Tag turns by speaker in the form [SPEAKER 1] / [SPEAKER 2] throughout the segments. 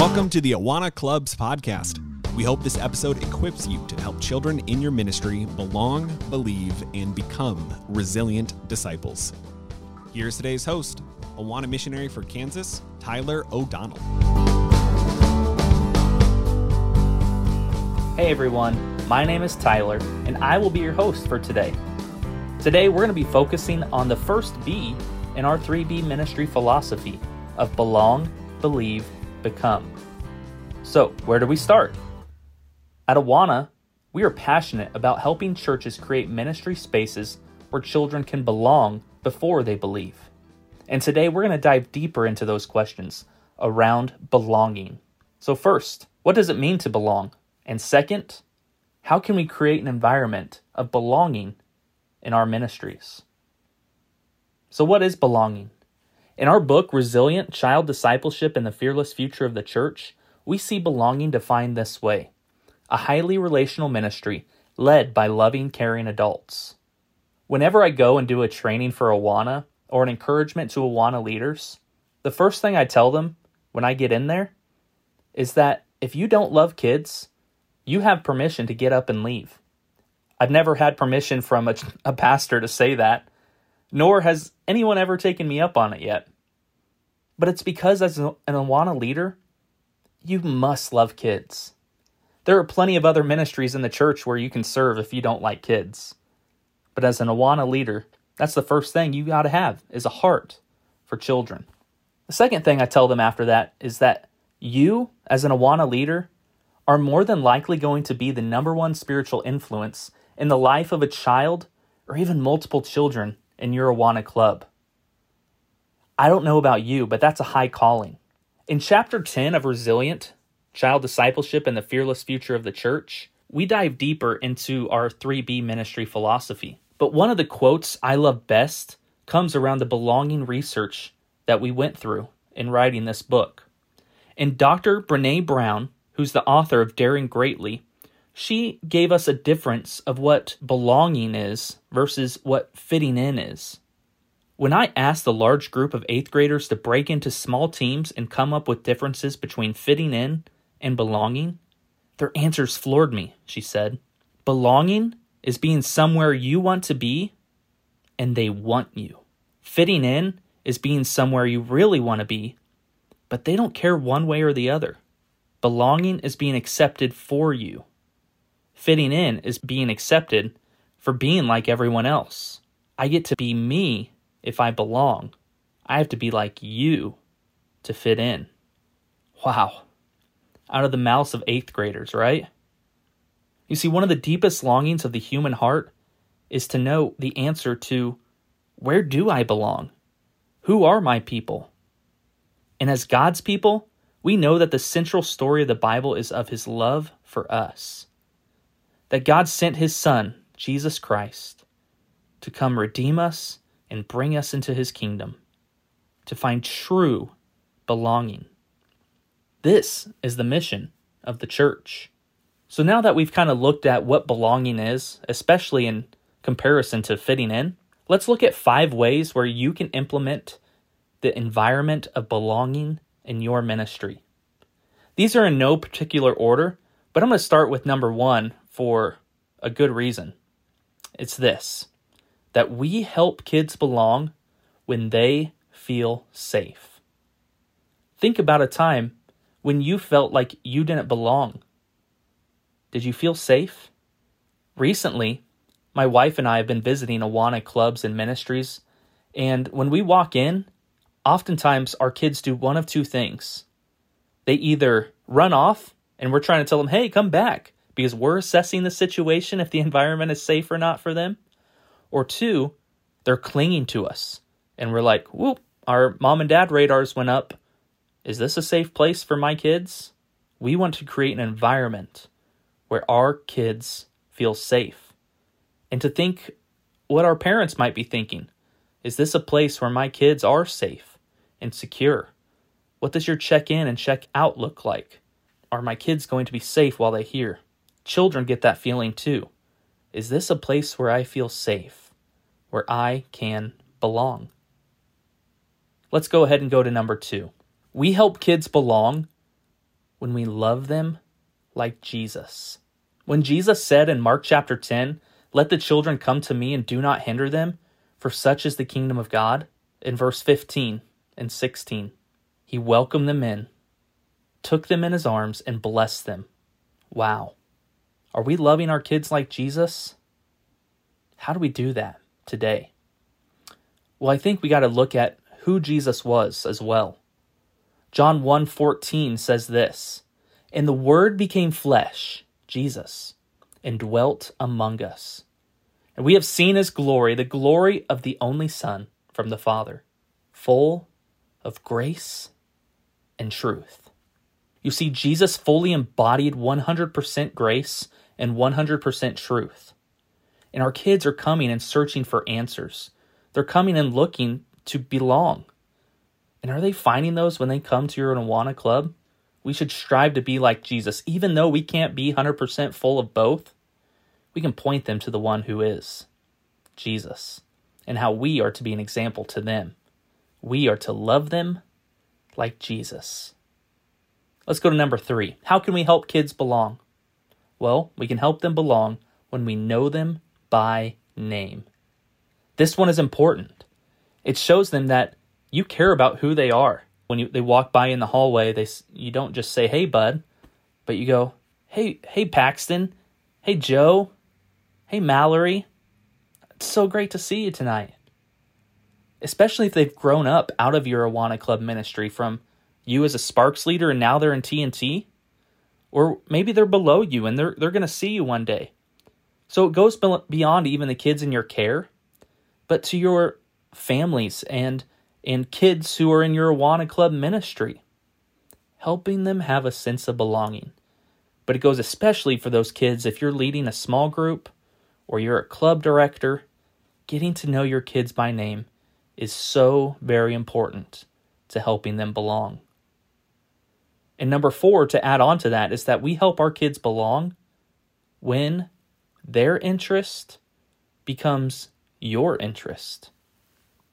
[SPEAKER 1] Welcome to the Awana Clubs podcast. We hope this episode equips you to help children in your ministry belong, believe, and become resilient disciples. Here's today's host, Awana missionary for Kansas, Tyler O'Donnell.
[SPEAKER 2] Hey everyone, my name is Tyler, and I will be your host for today. Today we're going to be focusing on the first B in our 3B ministry philosophy of belong, believe, become. So, where do we start? At Awana, we are passionate about helping churches create ministry spaces where children can belong before they believe. And today we're going to dive deeper into those questions around belonging. So, first, what does it mean to belong? And second, how can we create an environment of belonging in our ministries? So, what is belonging? In our book, Resilient Child Discipleship and the Fearless Future of the Church, we see belonging defined this way a highly relational ministry led by loving, caring adults. Whenever I go and do a training for Awana or an encouragement to Awana leaders, the first thing I tell them when I get in there is that if you don't love kids, you have permission to get up and leave. I've never had permission from a, a pastor to say that, nor has anyone ever taken me up on it yet. But it's because as an Awana leader, you must love kids. There are plenty of other ministries in the church where you can serve if you don't like kids. But as an Awana leader, that's the first thing you got to have is a heart for children. The second thing I tell them after that is that you, as an Awana leader, are more than likely going to be the number one spiritual influence in the life of a child or even multiple children in your Awana club. I don't know about you, but that's a high calling. In chapter 10 of Resilient Child Discipleship and the Fearless Future of the Church, we dive deeper into our 3B ministry philosophy. But one of the quotes I love best comes around the belonging research that we went through in writing this book. And Dr. Brene Brown, who's the author of Daring Greatly, she gave us a difference of what belonging is versus what fitting in is. When I asked the large group of eighth graders to break into small teams and come up with differences between fitting in and belonging, their answers floored me, she said. Belonging is being somewhere you want to be and they want you. Fitting in is being somewhere you really want to be, but they don't care one way or the other. Belonging is being accepted for you. Fitting in is being accepted for being like everyone else. I get to be me if I belong. I have to be like you to fit in. Wow. Out of the mouths of eighth graders, right? You see, one of the deepest longings of the human heart is to know the answer to where do I belong? Who are my people? And as God's people, we know that the central story of the Bible is of his love for us. That God sent his Son, Jesus Christ, to come redeem us and bring us into his kingdom to find true belonging. This is the mission of the church. So now that we've kind of looked at what belonging is, especially in comparison to fitting in, let's look at five ways where you can implement the environment of belonging in your ministry. These are in no particular order, but I'm going to start with number one for a good reason. It's this that we help kids belong when they feel safe. Think about a time when you felt like you didn't belong. Did you feel safe? Recently, my wife and I have been visiting Awana clubs and ministries, and when we walk in, oftentimes our kids do one of two things. They either run off and we're trying to tell them, hey, come back, because we're assessing the situation if the environment is safe or not for them, or two, they're clinging to us. And we're like, whoop, our mom and dad radars went up. Is this a safe place for my kids? We want to create an environment where our kids feel safe. And to think what our parents might be thinking. Is this a place where my kids are safe and secure? What does your check in and check out look like? Are my kids going to be safe while they're here? Children get that feeling too. Is this a place where I feel safe, where I can belong? Let's go ahead and go to number two. We help kids belong when we love them like Jesus. When Jesus said in Mark chapter 10, Let the children come to me and do not hinder them, for such is the kingdom of God, in verse 15 and 16, he welcomed them in, took them in his arms, and blessed them. Wow. Are we loving our kids like Jesus? How do we do that today? Well, I think we got to look at who Jesus was as well. John 1:14 says this, "And the word became flesh, Jesus, and dwelt among us. And we have seen his glory, the glory of the only Son from the Father, full of grace and truth." You see, Jesus fully embodied 100% grace and 100% truth. And our kids are coming and searching for answers. They're coming and looking to belong. And are they finding those when they come to your Awana club? We should strive to be like Jesus. Even though we can't be 100% full of both, we can point them to the one who is Jesus and how we are to be an example to them. We are to love them like Jesus. Let's go to number three. How can we help kids belong? Well, we can help them belong when we know them by name. This one is important. It shows them that you care about who they are. When you, they walk by in the hallway, they you don't just say, "Hey, bud," but you go, "Hey, hey, Paxton, hey, Joe, hey, Mallory. It's so great to see you tonight." Especially if they've grown up out of your Awana Club ministry from you as a Sparks leader and now they're in T&T, or maybe they're below you and they're they're going to see you one day. So it goes beyond even the kids in your care, but to your families and and kids who are in your Awana Club ministry, helping them have a sense of belonging. But it goes especially for those kids if you're leading a small group or you're a club director, getting to know your kids by name is so very important to helping them belong. And number four, to add on to that, is that we help our kids belong when their interest becomes your interest.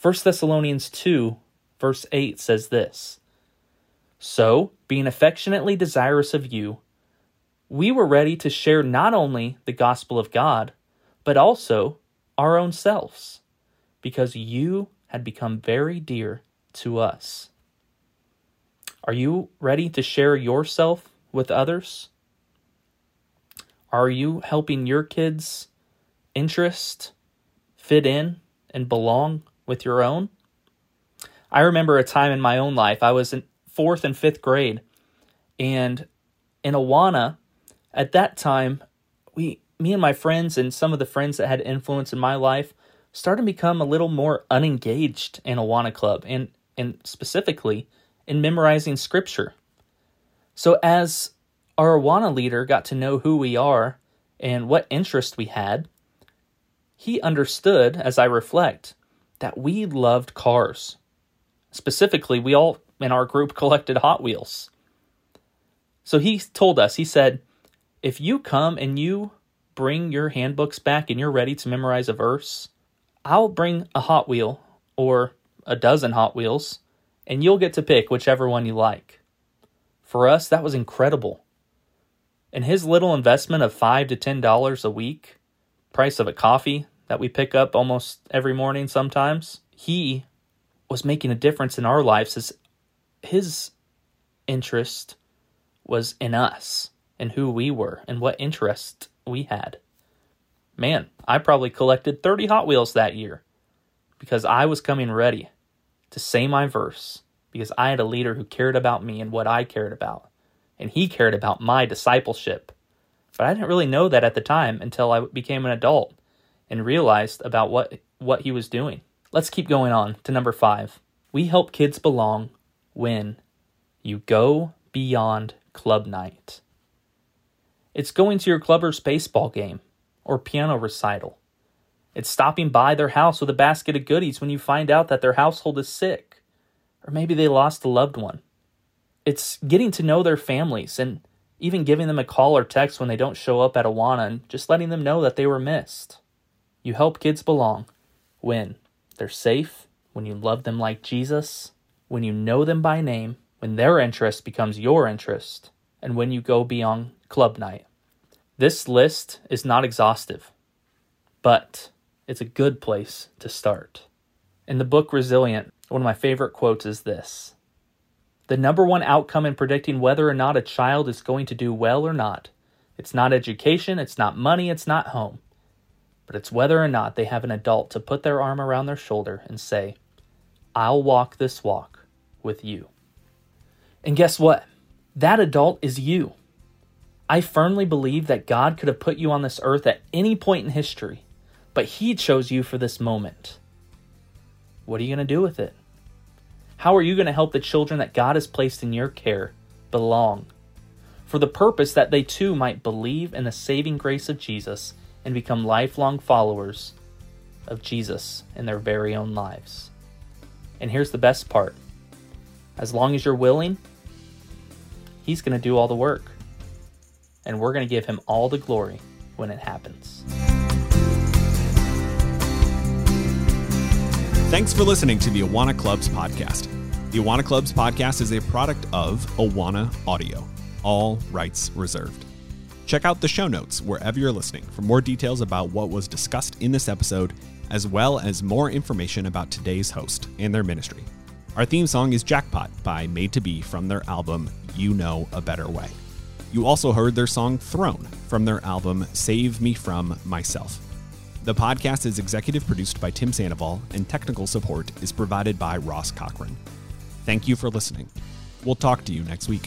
[SPEAKER 2] 1 Thessalonians 2, verse 8 says this So, being affectionately desirous of you, we were ready to share not only the gospel of God, but also our own selves, because you had become very dear to us. Are you ready to share yourself with others? Are you helping your kids' interest fit in and belong with your own? I remember a time in my own life, I was in fourth and fifth grade, and in Awana, at that time, we, me and my friends and some of the friends that had influence in my life, started to become a little more unengaged in Awana Club, and and specifically in memorizing scripture. So as our Awana leader got to know who we are and what interest we had, he understood, as I reflect, that we loved cars. Specifically, we all in our group collected Hot Wheels. So he told us, he said, if you come and you bring your handbooks back and you're ready to memorize a verse, I'll bring a Hot Wheel or a dozen Hot Wheels, and you'll get to pick whichever one you like. For us, that was incredible. And his little investment of five to ten dollars a week, price of a coffee, that we pick up almost every morning sometimes, he was making a difference in our lives as his interest was in us and who we were and what interest we had. Man, I probably collected 30 Hot Wheels that year because I was coming ready to say my verse because I had a leader who cared about me and what I cared about. And he cared about my discipleship. But I didn't really know that at the time until I became an adult and realized about what what he was doing. Let's keep going on to number 5. We help kids belong when you go beyond club night. It's going to your clubber's baseball game or piano recital. It's stopping by their house with a basket of goodies when you find out that their household is sick, or maybe they lost a loved one. It's getting to know their families and even giving them a call or text when they don't show up at Awana and just letting them know that they were missed. You help kids belong when they're safe, when you love them like Jesus, when you know them by name, when their interest becomes your interest, and when you go beyond club night. This list is not exhaustive, but it's a good place to start. In the book Resilient, one of my favorite quotes is this The number one outcome in predicting whether or not a child is going to do well or not, it's not education, it's not money, it's not home, but it's whether or not they have an adult to put their arm around their shoulder and say, I'll walk this walk with you. And guess what? That adult is you. I firmly believe that God could have put you on this earth at any point in history, but He chose you for this moment. What are you going to do with it? How are you going to help the children that God has placed in your care belong? For the purpose that they too might believe in the saving grace of Jesus and become lifelong followers of Jesus in their very own lives. And here's the best part as long as you're willing, He's going to do all the work. And we're going to give Him all the glory when it happens.
[SPEAKER 1] Thanks for listening to the Awana Clubs podcast. The Awana Clubs podcast is a product of Awana Audio, all rights reserved. Check out the show notes wherever you're listening for more details about what was discussed in this episode, as well as more information about today's host and their ministry. Our theme song is Jackpot by Made to Be from their album You Know a Better Way. You also heard their song Throne from their album Save Me From Myself. The podcast is executive produced by Tim Sandoval, and technical support is provided by Ross Cochran. Thank you for listening. We'll talk to you next week.